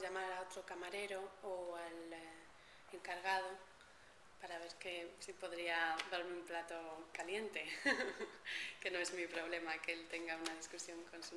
llamar a otro camarero o al eh, encargado para ver que si podría darme un plato caliente, que no es mi problema que él tenga una discusión con su